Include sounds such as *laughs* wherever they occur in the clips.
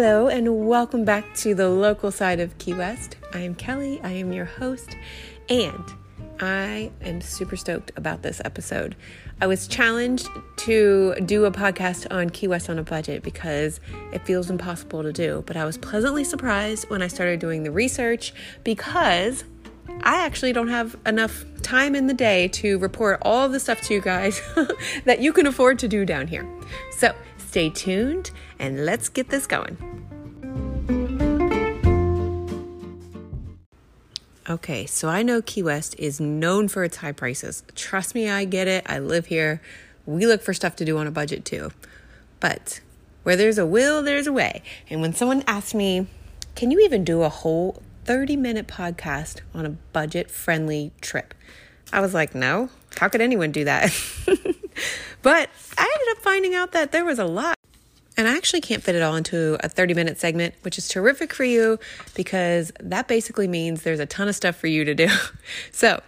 Hello, and welcome back to the local side of Key West. I am Kelly, I am your host, and I am super stoked about this episode. I was challenged to do a podcast on Key West on a budget because it feels impossible to do, but I was pleasantly surprised when I started doing the research because I actually don't have enough time in the day to report all of the stuff to you guys *laughs* that you can afford to do down here. So stay tuned and let's get this going. Okay, so I know Key West is known for its high prices. Trust me, I get it. I live here. We look for stuff to do on a budget too. But where there's a will, there's a way. And when someone asked me, can you even do a whole 30 minute podcast on a budget friendly trip? I was like, no, how could anyone do that? *laughs* but I ended up finding out that there was a lot. And I actually can't fit it all into a 30 minute segment, which is terrific for you because that basically means there's a ton of stuff for you to do. *laughs* So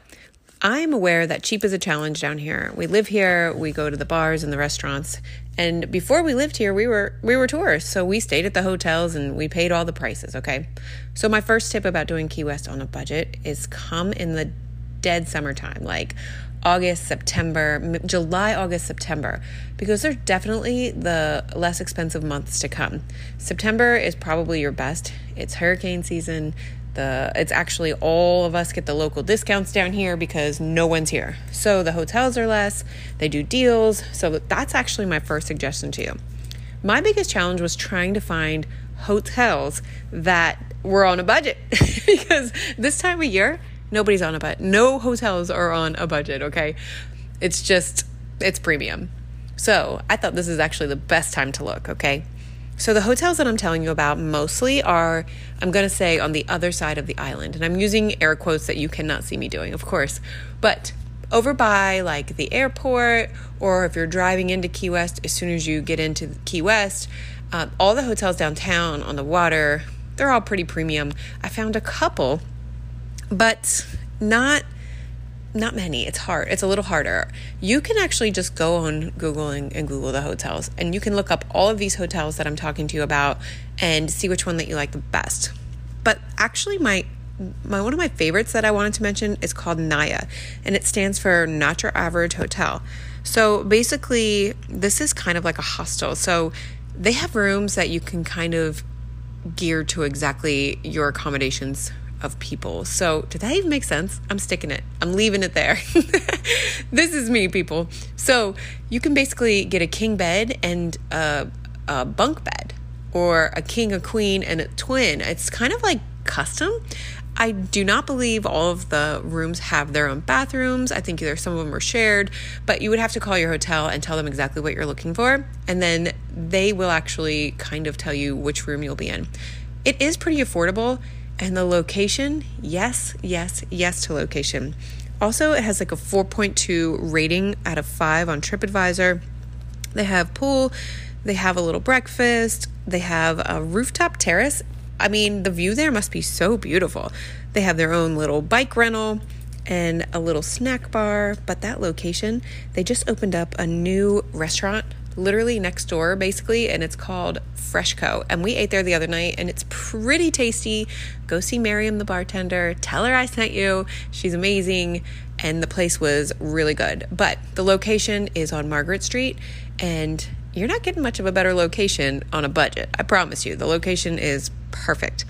I'm aware that cheap is a challenge down here. We live here, we go to the bars and the restaurants. And before we lived here, we were we were tourists, so we stayed at the hotels and we paid all the prices, okay? So my first tip about doing Key West on a budget is come in the dead summertime, like August, September, July, August, September, because they're definitely the less expensive months to come. September is probably your best. It's hurricane season. The it's actually all of us get the local discounts down here because no one's here. So the hotels are less, they do deals. So that's actually my first suggestion to you. My biggest challenge was trying to find hotels that were on a budget *laughs* because this time of year Nobody's on a budget. No hotels are on a budget, okay? It's just, it's premium. So I thought this is actually the best time to look, okay? So the hotels that I'm telling you about mostly are, I'm to say, on the other side of the island. And I'm using air quotes that you cannot see me doing, of course. But over by like the airport, or if you're driving into Key West, as soon as you get into Key West, uh, all the hotels downtown on the water, they're all pretty premium. I found a couple but not not many. It's hard. It's a little harder. You can actually just go on Google and, and, Google the hotels, and you can look up all of these hotels that I'm talking to you about and see which one that you like the best. But actually, my my one of my favorites that I wanted to mention is called NYAH, and it stands for Not Your Average Hotel. So basically, this is kind of like a hostel. So they have rooms that you can kind of gear to exactly your accommodations of people. So, did that even make sense? I'm sticking it. I'm leaving it there. *laughs* this is me, people. So, you can basically get a king bed and a, a bunk bed, or a king, a queen, and a twin. It's kind of like custom. I do not believe all of the rooms have their own bathrooms. I think either some of them are shared, but you would have to call your hotel and tell them exactly what you're looking for, and then they will actually kind of tell you which room you'll be in. It is pretty affordable and the location, yes, yes, yes to location. Also, it has like a 4.2 rating out of 5 on TripAdvisor. They have pool, they have a little breakfast, they have a rooftop terrace. I mean, the view there must be so beautiful. They have their own little bike rental and a little snack bar, but that location, they just opened up a new restaurant literally next door, basically, and it's called Freshco. And we ate there the other night, and it's pretty tasty. Go see Miriam, the bartender. Tell her I sent you. She's amazing, and the place was really good. But the location is on Margaret Street, and you're not getting much of a better location on a budget. I promise you. The location is perfect.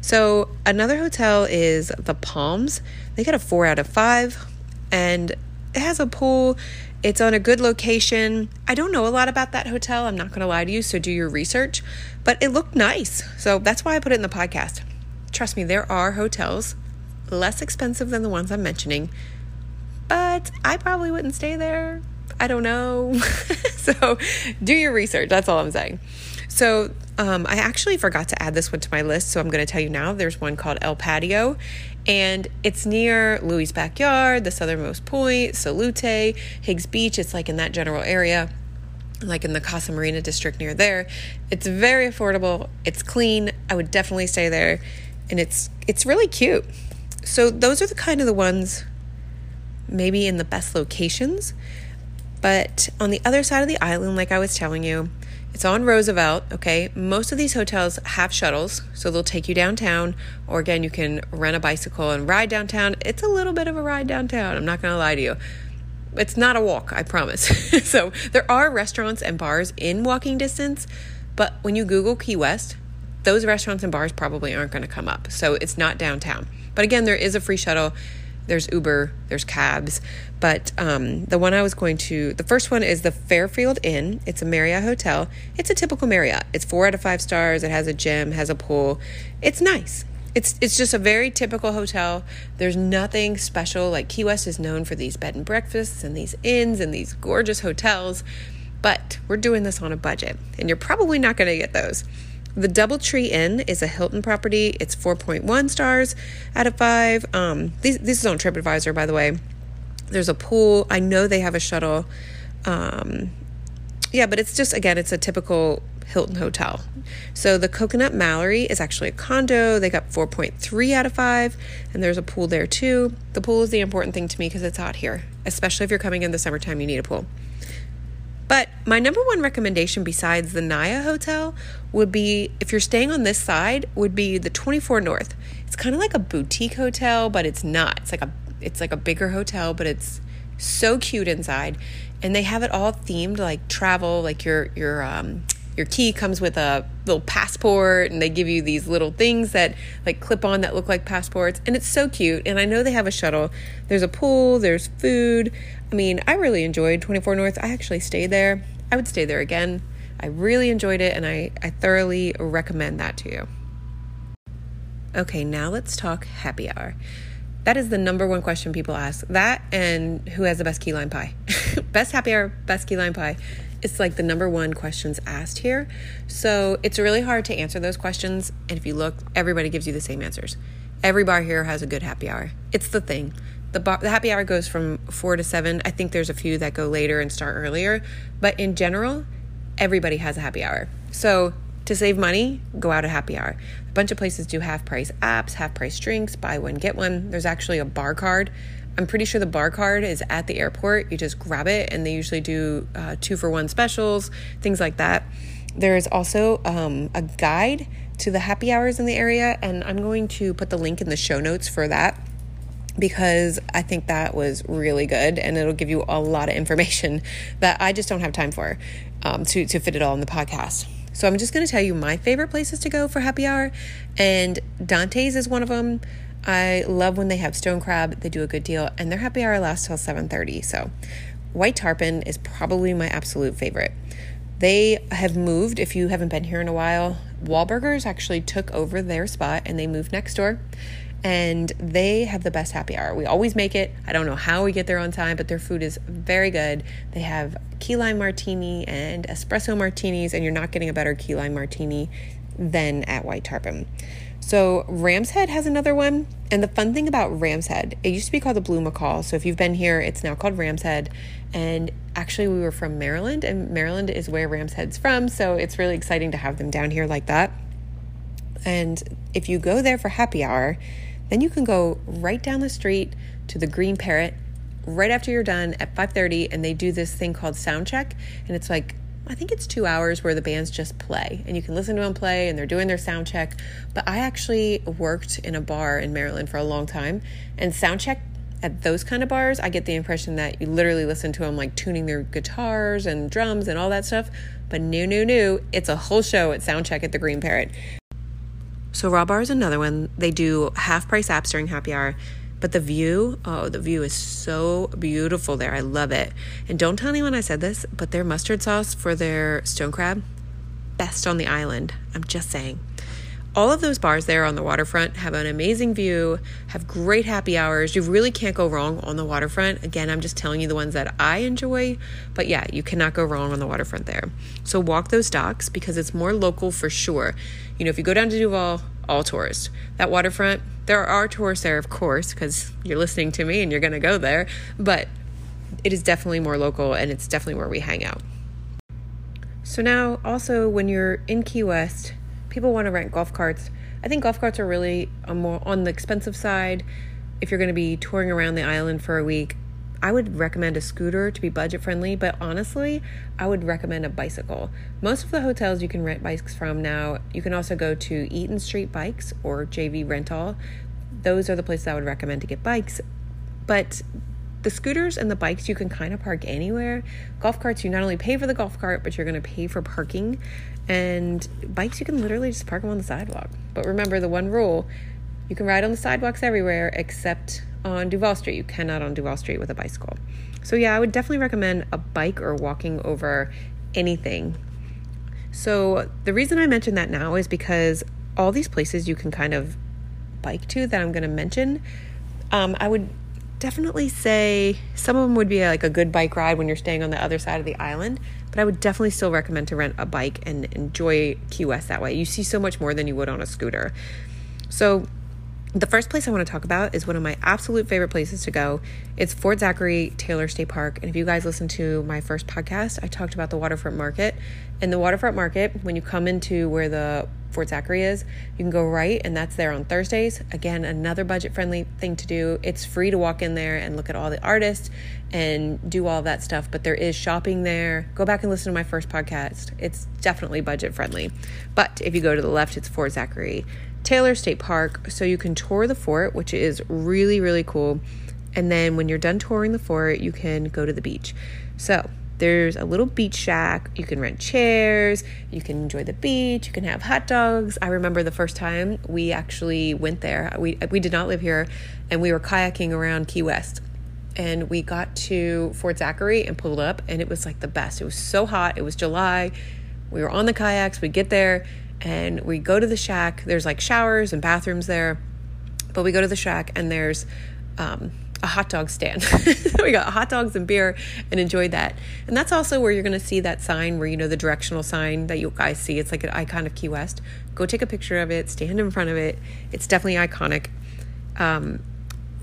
So, another hotel is the Palms. They got a four out of five, and it has a pool it's on a good location. I don't know a lot about that hotel, I'm not going to lie to you, so do your research, but it looked nice. So that's why I put it in the podcast. Trust me, there are hotels less expensive than the ones I'm mentioning, but I probably wouldn't stay there. I don't know. *laughs* so do your research. That's all I'm saying. So um, I actually forgot to add this one to my list, so I'm going to tell you now. There's one called El Patio, and it's near Louie's backyard, the southernmost point, Salute, Higgs Beach. It's like in that general area, like in the Casa Marina district near there. It's very affordable. It's clean. I would definitely stay there, and it's it's really cute. So those are the kind of the ones, maybe in the best locations. But on the other side of the island, like I was telling you, it's on Roosevelt, okay? Most of these hotels have shuttles, so they'll take you downtown, or again, you can rent a bicycle and ride downtown. It's a little bit of a ride downtown, I'm not gonna lie to you. It's not a walk, I promise. *laughs* so there are restaurants and bars in walking distance, but when you Google Key West, those restaurants and bars probably aren't gonna come up. So it's not downtown. But again, there is a free shuttle there's Uber, there's cabs, but um, the one I was going to, the first one is the Fairfield Inn. It's a Marriott hotel. It's a typical Marriott. It's four out of five stars. It has a gym, has a pool. It's nice. It's it's just a very typical hotel. There's nothing special. Like Key West is known for these bed and breakfasts and these inns and these gorgeous hotels, but we're doing this on a budget, and you're probably not going to get those. The Doubletree Inn is a Hilton property. It's 4.1 stars out of 5. Um, this, this is on TripAdvisor, by the way. There's a pool. I know they have a shuttle. Um, yeah, but it's just, again, it's a typical Hilton hotel. So the Coconut Mallory is actually a condo. They got 4.3 out of 5, and there's a pool there too. The pool is the important thing to me because it's hot here, especially if you're coming in the summertime, you need a pool. But my number one recommendation besides the NYAH Hotel would be if you're staying on this side would be the 24 North. It's kind of like a boutique hotel, but it's not. It's like a it's like a bigger hotel, but it's so cute inside. And they have it all themed like travel, like your your um your key comes with a little passport and they give you these little things that like clip on that look like passports and it's so cute and i know they have a shuttle there's a pool there's food I mean, I really enjoyed 24 North. I actually stayed there. I would stay there again. I really enjoyed it and I, I thoroughly recommend that to you. Okay, now let's talk happy hour. That is the number one question people ask. That and who has the best key lime pie? *laughs* best happy hour, best key lime pie. It's like the number one questions asked here. So it's really hard to answer those questions. And if you look, everybody gives you the same answers. Every bar here has a good happy hour. It's the thing. The, bar, the happy hour goes from four to seven. I think there's a few that go later and start earlier, but in general, everybody has a happy hour. So to save money, go out at happy hour. A bunch of places do half price apps, half price drinks, buy one, get one. There's actually a bar card. I'm pretty sure the bar card is at the airport. You just grab it, and they usually do uh, two for one specials, things like that. There's also um, a guide to the happy hours in the area, and I'm going to put the link in the show notes for that because I think that was really good and it'll give you a lot of information *laughs* that I just don't have time for um, to, to fit it all in the podcast. So I'm just going to tell you my favorite places to go for happy hour, and Dante's is one of them. I love when they have stone crab; they do a good deal, and their happy hour lasts till 7:30. So White Tarpon is probably my absolute favorite. They have moved. If you haven't been here in a while, Wahlburgers actually took over their spot and they moved next door and they have the best happy hour. We always make it. I don't know how we get there on time, but their food is very good. They have key lime martini and espresso martinis, and you're not getting a better key lime martini than at White Tarpon. So Ram's Head has another one. And the fun thing about Ram's Head, it used to be called the Blue Macaw. So if you've been here, it's now called Ram's Head. And actually, we were from Maryland, and Maryland is where Ram's Head's from. So it's really exciting to have them down here like that. And if you go there for happy hour, then you can go right down the street to the Green Parrot right after you're done at 5:30 and they do this thing called sound check and it's like I think it's 2 hours where the bands just play and you can listen to them play and they're doing their sound check. But I actually worked in a bar in Maryland for a long time and sound check at those kind of bars, I get the impression that you literally listen to them like tuning their guitars and drums and all that stuff. But new, new, new, it's a whole show at Soundcheck at the Green Parrot. So Raw Bar is another one. They do half price apps during happy hour. But the view, oh, the view is so beautiful there. I love it. And don't tell anyone I said this, but their mustard sauce for their stone crab, best on the island. I'm just saying all of those bars there on the waterfront have an amazing view, have great happy hours. You really can't go wrong on the waterfront. Again, I'm just telling you the ones that I enjoy, but yeah, you cannot go wrong on the waterfront there. So walk those docks because it's more local for sure. You know, if you go down to Duval, all tourist. That waterfront, there are tourists there, of course, because you're listening to me and you're going to go there, but it is definitely more local and it's definitely where we hang out. So now, also, when you're in Key West, people want to rent golf carts. I think golf carts are really more on the expensive side. If you're going to be touring around the island for a week, I would recommend a scooter to be budget friendly, but honestly, I would recommend a bicycle. Most of the hotels you can rent bikes from now, you can also go to Eaton Street Bikes or JV Rental. Those are the places I would recommend to get bikes. But the scooters and the bikes you can kind of park anywhere. Golf carts, you not only pay for the golf cart, but you're going to pay for parking. And bikes, you can literally just park them on the sidewalk. But remember the one rule you can ride on the sidewalks everywhere except on Duval Street. You cannot on Duval Street with a bicycle. So, yeah, I would definitely recommend a bike or walking over anything. So, the reason I mention that now is because all these places you can kind of bike to that I'm going to mention, um, I would definitely say some of them would be like a good bike ride when you're staying on the other side of the island, but I would definitely still recommend to rent a bike and enjoy Key West that way. You see so much more than you would on a scooter. So, the first place I want to talk about is one of my absolute favorite places to go. It's Fort Zachary Taylor State Park. And if you guys listen to my first podcast, I talked about the waterfront market. And the waterfront market, when you come into where the Fort Zachary is, you can go right, and that's there on Thursdays. Again, another budget friendly thing to do. It's free to walk in there and look at all the artists and do all that stuff, but there is shopping there. Go back and listen to my first podcast. It's definitely budget friendly. But if you go to the left, it's Fort Zachary. Taylor State Park so you can tour the fort, which is really, really cool. And then when you're done touring the fort, you can go to the beach. So there's a little beach shack. You can rent chairs. You can enjoy the beach. You can have hot dogs. I remember the first time we actually went there. We we did not live here, and we were kayaking around Key West. And we got to Fort Zachary and pulled up, and it was like the best. It was so hot. It was July. We were on the kayaks. We get there and we go to the shack. There's like showers and bathrooms there, but we go to the shack and there's um, a hot dog stand. *laughs* we got hot dogs and beer and enjoyed that. And that's also where you're going to see that sign where you know the directional sign that you guys see. It's like an icon of Key West. Go take a picture of it, stand in front of it. It's definitely iconic. Um,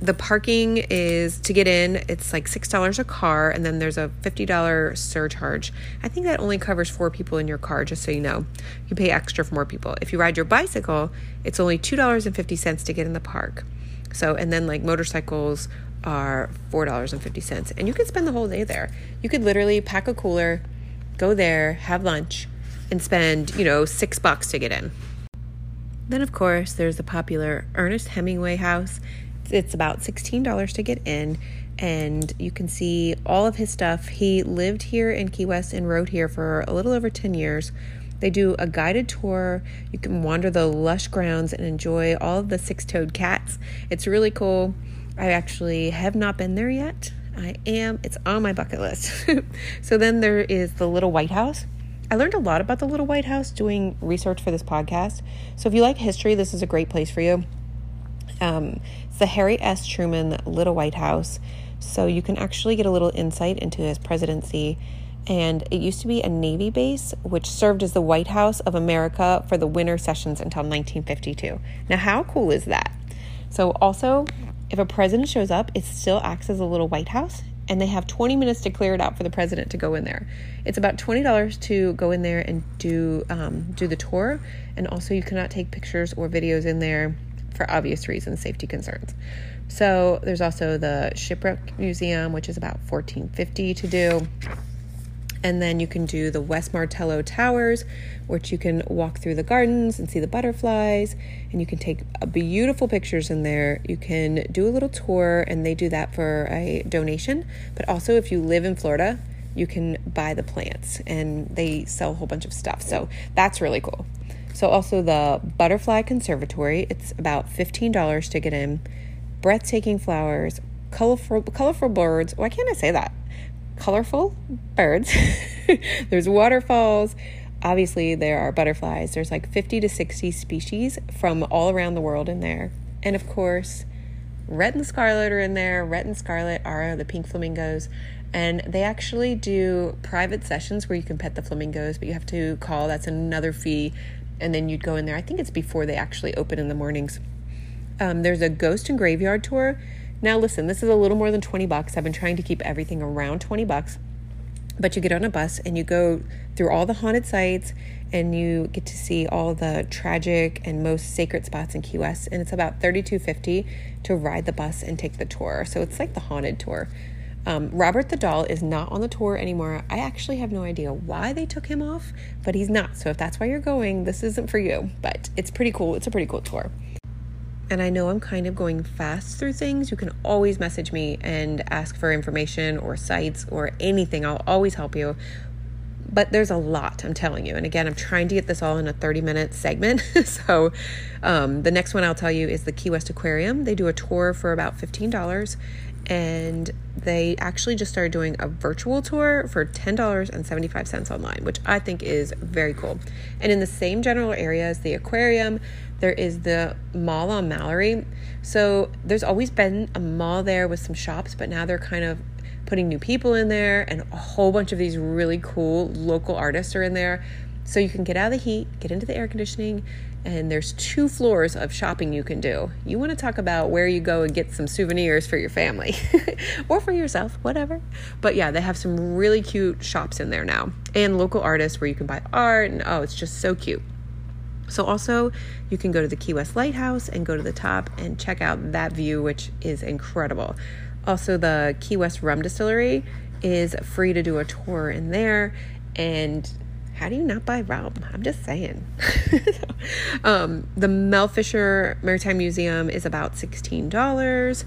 the parking is to get in it's like six dollars a car and then there's a $50 surcharge i think that only covers four people in your car just so you know you pay extra for more people if you ride your bicycle it's only $2.50 to get in the park so and then like motorcycles are $4.50 and you could spend the whole day there you could literally pack a cooler go there have lunch and spend you know six bucks to get in then, of course, there's the popular Ernest Hemingway House. It's about $16 to get in, and you can see all of his stuff. He lived here in Key West and wrote here for a little over 10 years. They do a guided tour. You can wander the lush grounds and enjoy all of the six toed cats. It's really cool. I actually have not been there yet. I am, it's on my bucket list. *laughs* so then there is the Little White House. I learned a lot about the Little White House doing research for this podcast. So if you like history, this is a great place for you. Um, it's the Harry S. Truman Little White House. So you can actually get a little insight into his presidency. And it used to be a Navy base, which served as the White House of America for the winter sessions until 1952. Now, how cool is that? So, also, if a president shows up, it still acts as a little White House, and they have 20 minutes to clear it out for the president to go in there. It's about $20 to go in there and do um, do the tour, and also you cannot take pictures or videos in there for obvious reasons, safety concerns. So there's also the Shipwreck Museum, which is about 1450 to do. And then you can do the West Martello Towers, which you can walk through the gardens and see the butterflies, and you can take uh, beautiful pictures in there. You can do a little tour, and they do that for a donation. But also, if you live in Florida, you can buy the plants, and they sell a whole bunch of stuff. So that's really cool. So, also the Butterfly Conservatory, it's about $15 to get in. Breathtaking flowers, colorful, colorful birds. Why can't I say that? Colorful birds. *laughs* There's waterfalls. Obviously, there are butterflies. There's like 50 to 60 species from all around the world in there. And of course, Red and Scarlet are in there. Red and Scarlet are the pink flamingos. And they actually do private sessions where you can pet the flamingos, but you have to call. That's another fee and then you'd go in there. I think it's before they actually open in the mornings. Um, there's a ghost and graveyard tour. Now, listen, this is a little more than 20 bucks. I've been trying to keep everything around 20 bucks. But you get on a bus and you go through all the haunted sites and you get to see all the tragic and most sacred spots in Key West. And it's about 32.50 to ride the bus and take the tour. So it's like the haunted tour. Um, Robert the Doll is not on the tour anymore. I actually have no idea why they took him off, but he's not. So if that's why you're going, this isn't for you. But it's pretty cool. It's a pretty cool tour. And I know I'm kind of going fast through things. You can always message me and ask for information or sites or anything. I'll always help you. But there's a lot i'm telling you. And again i'm trying to get this all in a 30 minute segment. *laughs* So um, the next one i'll tell you is the key west aquarium. They do a tour for about $15 and they actually just started doing a virtual tour for $10.75 online which i think is very cool and in the same general area as the aquarium there is the mall on mallory so there's always been a mall there with some shops but now they're kind of putting new people in there, and a whole bunch of these really cool local artists are in there. So you can get out of the heat, get into the air conditioning, and there's two floors of shopping you can do. You want to talk about where you go and get some souvenirs for your family *laughs* or for yourself, whatever. But yeah, they have some really cute shops in there now and local artists where you can buy art, and oh, it's just so cute. So, also, you can go to the Key West Lighthouse and go to the top and check out that view, which is incredible. Also, the Key West Rum Distillery is free to do a tour in there. And how do you not buy rum? I'm just saying. *laughs* um, the Mel Fisher Maritime Museum is about $16.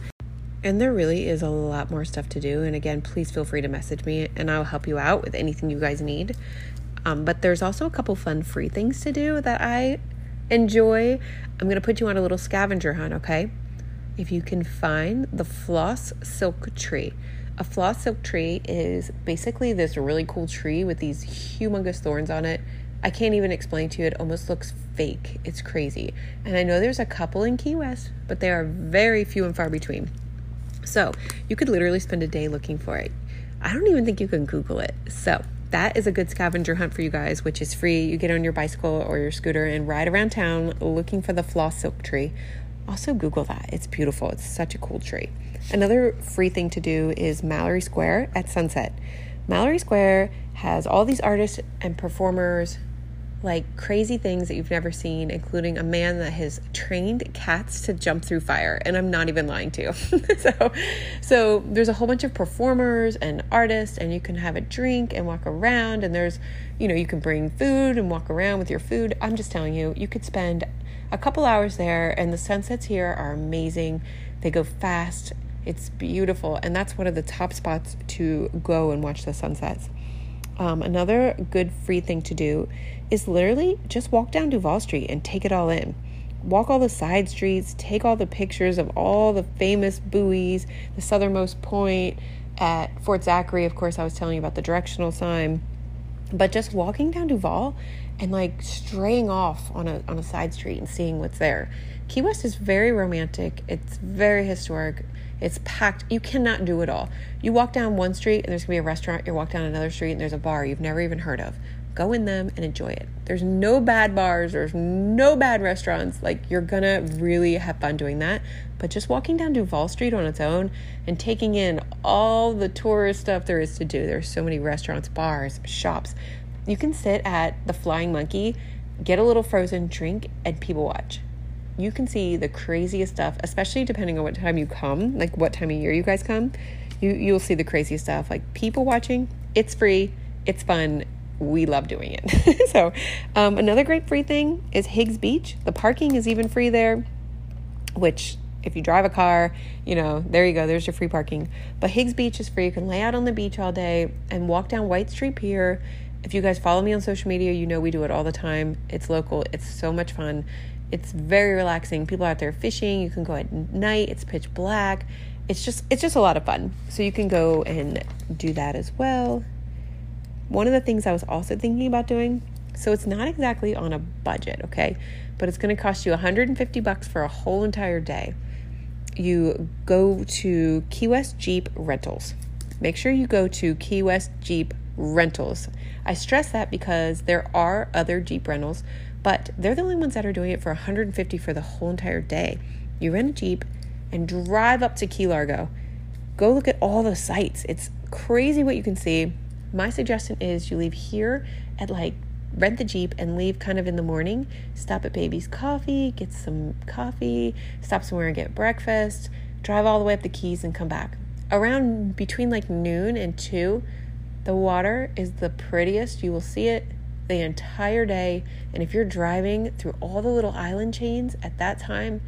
And there really is a lot more stuff to do. And again, please feel free to message me and I'll help you out with anything you guys need. Um, but there's also a couple fun free things to do that I enjoy. I'm going to put you on a little scavenger hunt, okay? if you can find the floss silk tree. A floss silk tree is basically this really cool tree with these humongous thorns on it. I can't even explain to you, it almost looks fake. It's crazy. And I know there's a couple in Key West, but they are very few and far between. So you could literally spend a day looking for it. I don't even think you can Google it. So that is a good scavenger hunt for you guys, which is free. You get on your bicycle or your scooter and ride around town looking for the floss silk tree also Google that. It's beautiful. It's such a cool tree. Another free thing to do is Mallory Square at sunset. Mallory Square has all these artists and performers like crazy things that you've never seen, including a man that has trained cats to jump through fire. And I'm not even lying to you. *laughs* so, so there's a whole bunch of performers and artists, and you can have a drink and walk around. And there's, you know, you can bring food and walk around with your food. I'm just telling you, you could spend a couple hours there, and the sunsets here are amazing. They go fast, it's beautiful, and that's one of the top spots to go and watch the sunsets. Um, another good free thing to do is literally just walk down Duval Street and take it all in. Walk all the side streets, take all the pictures of all the famous buoys, the southernmost point at Fort Zachary. Of course, I was telling you about the directional sign. But just walking down Duval and like straying off on a on a side street and seeing what's there. Key West is very romantic. It's very historic. It's packed. You cannot do it all. You walk down one street and there's gonna be a restaurant. You walk down another street and there's a bar you've never even heard of. Go in them and enjoy it. There's no bad bars. There's no bad restaurants. Like you're gonna really have fun doing that. But just walking down Duval Street on its own and taking in all the tourist stuff there is to do. There's so many restaurants, bars, shops you can sit at the Flying Monkey, get a little frozen drink, and people watch. You can see the craziest stuff, especially depending on what time you come, like what time of year you guys come. You you'll see the craziest stuff, like people watching. It's free, it's fun. We love doing it. *laughs* so, um, another great free thing is Higgs Beach. The parking is even free there, which if you drive a car, you know, there you go, there's your free parking. But Higgs Beach is free. You can lay out on the beach all day and walk down White Street Pier if you guys follow me on social media, you know we do it all the time. It's local, it's so much fun. It's very relaxing. People are out there fishing. You can go at night. It's pitch black. It's just it's just a lot of fun. So you can go and do that as well. One of the things I was also thinking about doing, so it's not exactly on a budget, okay? But it's going to cost you 150 bucks for a whole entire day. You go to Key West Jeep Rentals. Make sure you go to Key West Jeep rentals. I stress that because there are other Jeep rentals, but they're the only ones that are doing it for 150 for the whole entire day. You rent a Jeep and drive up to Key Largo. Go look at all the sites. It's crazy what you can see. My suggestion is you leave here at like rent the Jeep and leave kind of in the morning. Stop at Baby's Coffee, get some coffee, stop somewhere and get breakfast, drive all the way up the Keys and come back. around between like noon and 2, the water is the prettiest. You will see it the entire day. And if you're driving through all the little island chains at that time,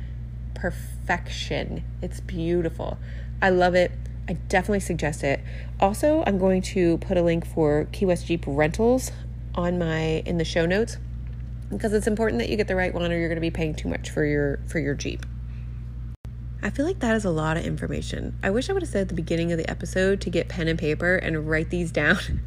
perfection. It's beautiful. I love it. I definitely suggest it. Also, I'm going to put a link for Key West Jeep rentals on my in the show notes because it's important that you get the right one or you're going to be paying too much for your for your Jeep. I feel like that is a lot of information. I wish I would have said at the beginning of the episode to get pen and paper and write these *laughs* down.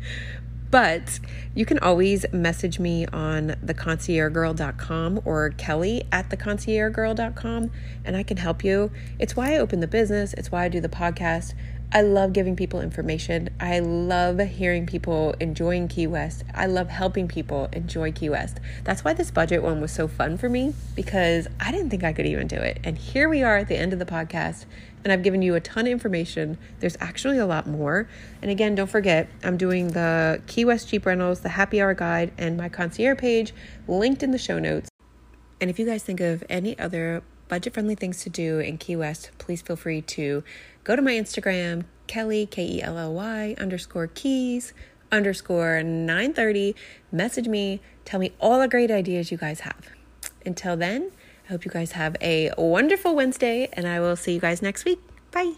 But you can always message me on theconciergegirl.com or Kelly at theconciergegirl.com and I can help you. It's why I open the business, it's why I do the podcast. I love giving people information. I love hearing people enjoying Key West. I love helping people enjoy Key West. That's why this budget one was so fun for me because I didn't think I could even do it. And here we are at the end of the podcast, and I've given you a ton of information. There's actually a lot more. And again, don't forget, I'm doing the Key West Jeep Rentals, the Happy Hour Guide, and my concierge page linked in the show notes. And if you guys think of any other budget friendly things to do in Key West, please feel free to go to my Instagram, Kelly, K E L L Y underscore keys underscore 930. Message me, tell me all the great ideas you guys have. Until then, I hope you guys have a wonderful Wednesday, and I will see you guys next week. Bye.